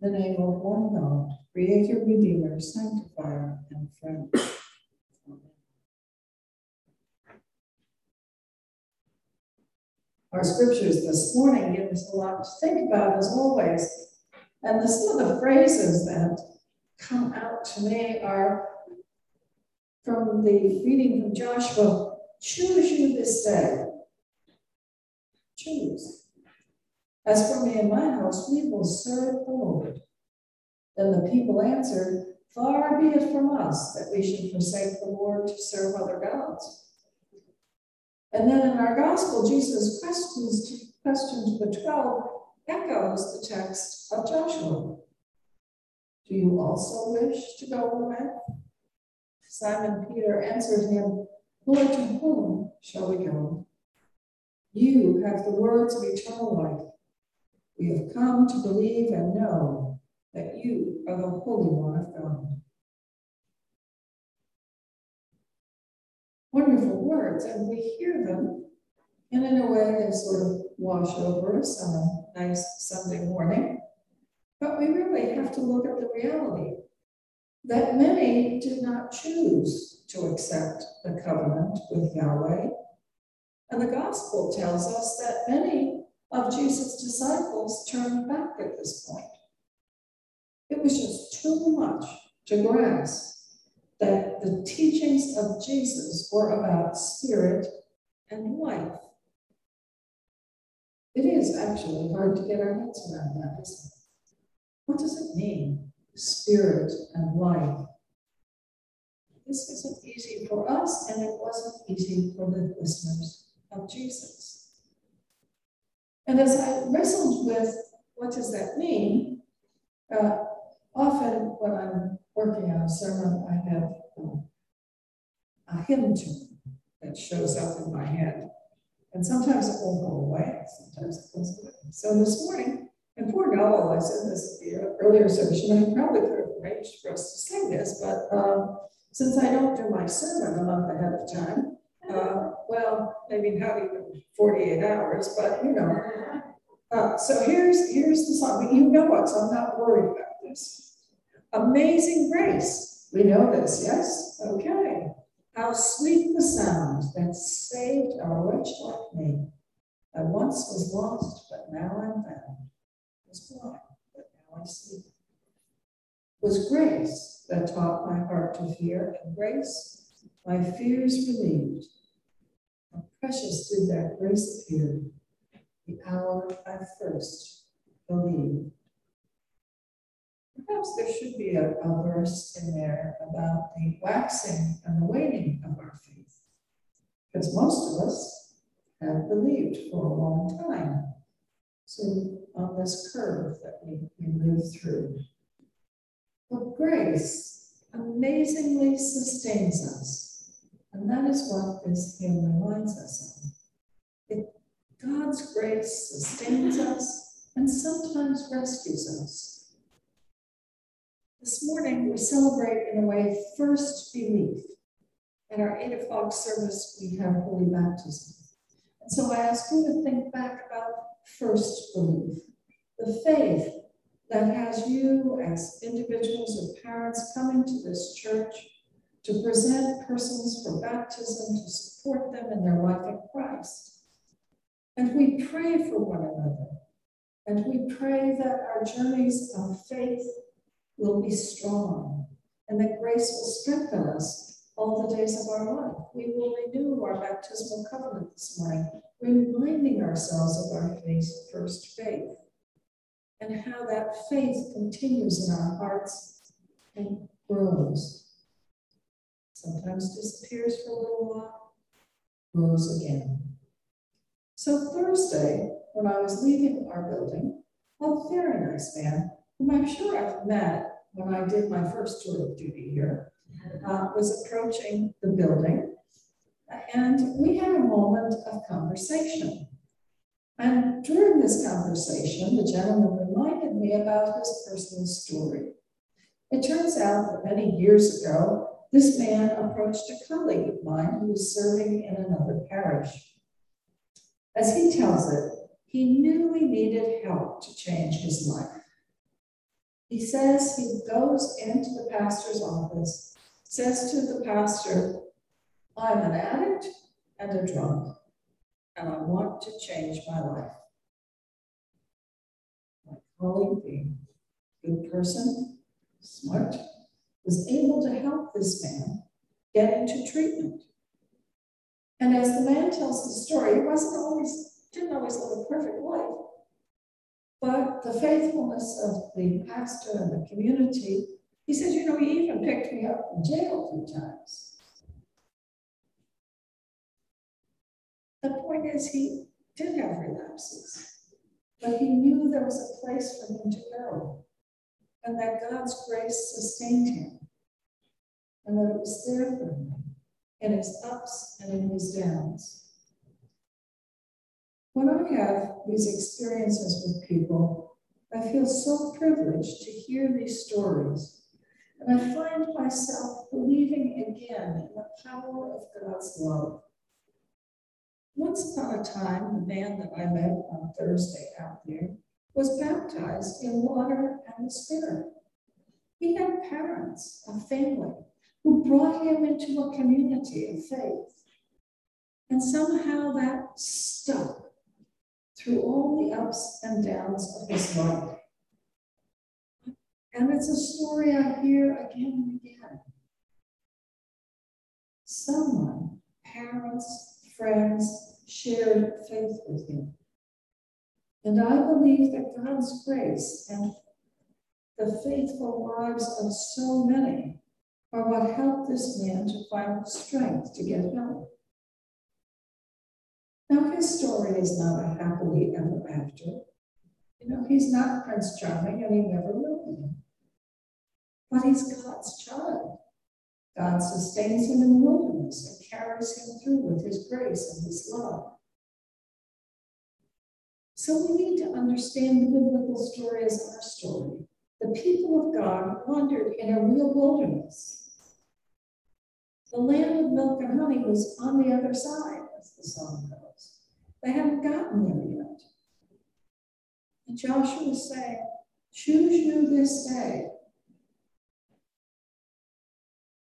the name of one God, Creator, Redeemer, Sanctifier, and Friend. Our scriptures this morning give us a lot to think about, as always. And the, some of the phrases that come out to me are from the reading from Joshua choose you this day. Choose. As for me and my house, we will serve the Lord. Then the people answered, Far be it from us that we should forsake the Lord to serve other gods. And then in our gospel, Jesus' questions, question to the 12 echoes the text of Joshua. Do you also wish to go away? Simon Peter answered him, Lord, to whom shall we go? You have the words of eternal life. We have come to believe and know that you are the Holy One of God. Wonderful words, and we hear them, and in a way they sort of wash over us on a nice Sunday morning. But we really have to look at the reality that many did not choose to accept the covenant with Yahweh. And the gospel tells us that many of Jesus' disciples turned back at this point. It was just too much to grasp that the teachings of Jesus were about spirit and life. It is actually hard to get our heads around that, isn't it? What does it mean, spirit and life? This isn't easy for us, and it wasn't easy for the listeners of Jesus. And as I wrestled with what does that mean, uh, often when I'm working on a sermon, I have um, a hymn tune that shows up in my head. And sometimes it will go away, sometimes it goes away. So this morning, and poor Noel, I said this earlier session, I probably could have arranged for us to sing this, but um, since I don't do my sermon a month ahead of time, uh, well, maybe not even 48 hours, but you know. Uh, so here's here's the song. But you know what, so I'm not worried about this. Amazing grace. We know this, yes? Okay. How sweet the sound that saved a wretch like me. I once was lost, but now I'm found. Was blind, but now I see. Was grace that taught my heart to fear, and grace my fears relieved. Precious did that grace appear, the hour I first believed. Perhaps there should be a, a verse in there about the waxing and the waning of our faith, because most of us have believed for a long time. So on this curve that we, we move through. But grace amazingly sustains us. Is what this hymn reminds us of. It, God's grace sustains us and sometimes rescues us. This morning, we celebrate in a way first belief. At our 8 o'clock service, we have Holy Baptism. And so I ask you to think back about first belief, the faith that has you as individuals and parents coming to this church to present persons for baptism, to support them in their life in Christ. And we pray for one another. And we pray that our journeys of faith will be strong, and that grace will strengthen us all the days of our life. We will renew our baptismal covenant this morning, reminding ourselves of our first faith and how that faith continues in our hearts and grows. Sometimes disappears for a little while, grows again. So Thursday, when I was leaving our building, a very nice man whom I'm sure I've met when I did my first tour of duty here, uh, was approaching the building. And we had a moment of conversation. And during this conversation, the gentleman reminded me about his personal story. It turns out that many years ago, this man approached a colleague of mine who was serving in another parish. As he tells it, he knew he needed help to change his life. He says he goes into the pastor's office, says to the pastor, I'm an addict and a drunk, and I want to change my life. My colleague, being a good person, smart, was able to help this man get into treatment. And as the man tells the story, he wasn't always, didn't always live a perfect life. But the faithfulness of the pastor and the community, he said, you know, he even picked me up from jail a few times. The point is, he did have relapses, but he knew there was a place for him to go, and that God's grace sustained him, and that it was there for him in his ups and in his downs. When I have these experiences with people, I feel so privileged to hear these stories, and I find myself believing again in the power of God's love once upon a time, the man that I met on Thursday out there was baptized in water and the Spirit. He had parents, a family, who brought him into a community of faith. And somehow that stuck through all the ups and downs of his life. And it's a story I hear again and again. Someone, parents, friends shared faith with him. And I believe that God's grace and the faithful lives of so many are what helped this man to find strength to get help. Now, his story is not a happily ever after. You know, he's not Prince Charming and he never will be. But he's God's child. God sustains him in the wilderness and carries him through with his grace and his love. So we need to understand the biblical story as our story. The people of God wandered in a real wilderness. The land of milk and honey was on the other side, as the song goes. They haven't gotten there yet. And Joshua was saying, Choose you this day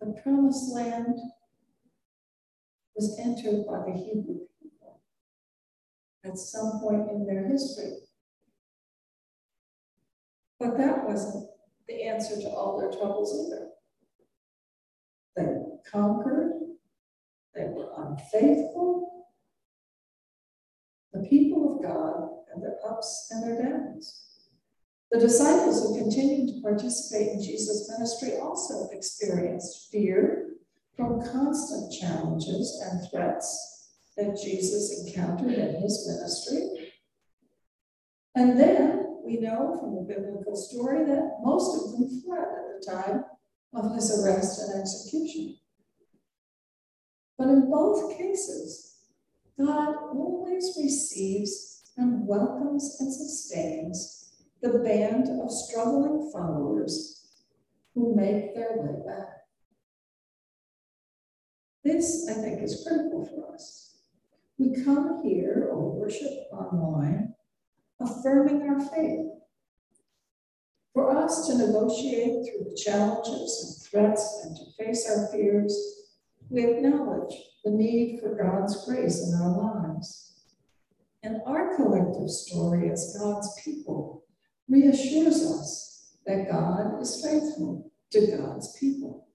the promised land was entered by the Hebrew people at some point in their history. But that wasn't the answer to all their troubles either. They conquered, they were unfaithful. The people of God had their ups and their downs. The disciples who continued to participate in Jesus' ministry also experienced fear from constant challenges and threats that Jesus encountered in his ministry. And then we know from the biblical story that most of them fled at the time of his arrest and execution. But in both cases, God always receives and welcomes and sustains the band of struggling followers who make their way back. This, I think, is critical for us. We come here or worship online, affirming our faith. For us to negotiate through the challenges and threats and to face our fears, we acknowledge the need for God's grace in our lives. And our collective story as God's people reassures us that God is faithful to God's people.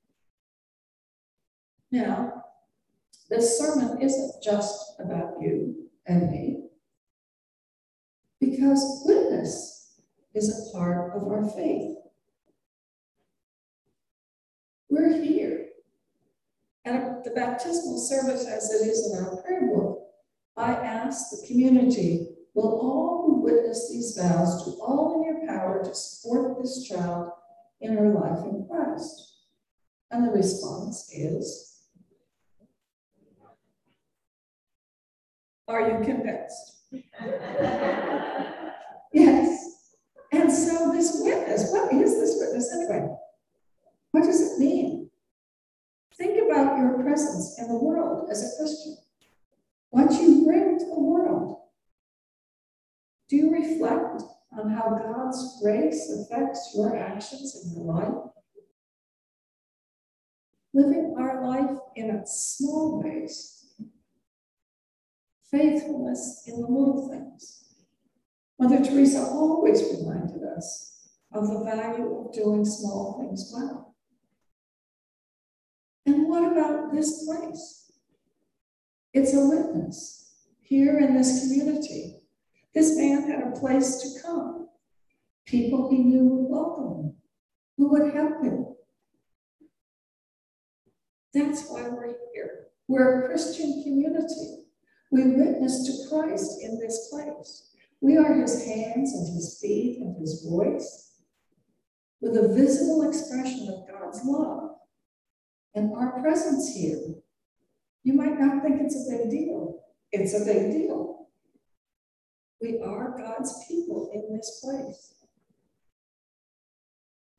Now, this sermon isn't just about you and me, because witness is a part of our faith. We're here. At the baptismal service, as it is in our prayer book, I ask the community Will all who witness these vows do all in your power to support this child in her life in Christ? And the response is Are you convinced? yes. And so, this witness, what is this witness anyway? What does it mean? Think about your presence in the world as a Christian. What you bring to the world. Do you reflect on how God's grace affects your actions in your life? Living our life in a small ways, faithfulness in the little things. Mother Teresa always reminded us of the value of doing small things well. And what about this place? It's a witness here in this community. This man had a place to come. People he knew would welcome him, who would help him. That's why we're here. We're a Christian community. We witness to Christ in this place. We are his hands and his feet and his voice with a visible expression of God's love and our presence here. You might not think it's a big deal. It's a big deal. We are God's people in this place.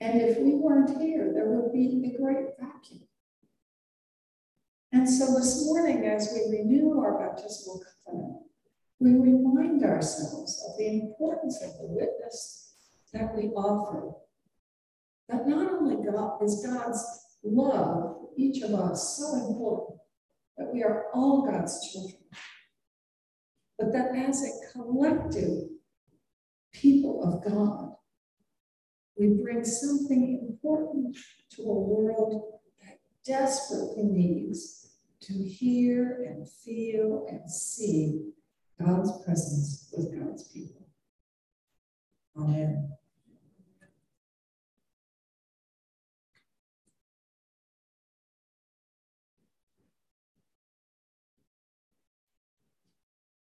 And if we weren't here, there would be a great vacuum. And so this morning, as we renew our baptismal covenant, we remind ourselves of the importance of the witness that we offer. That not only God is God's love, for each of us, so important, that we are all God's children, but that as a collective people of God, we bring something important to a world desperately needs to hear and feel and see God's presence with God's people. Amen.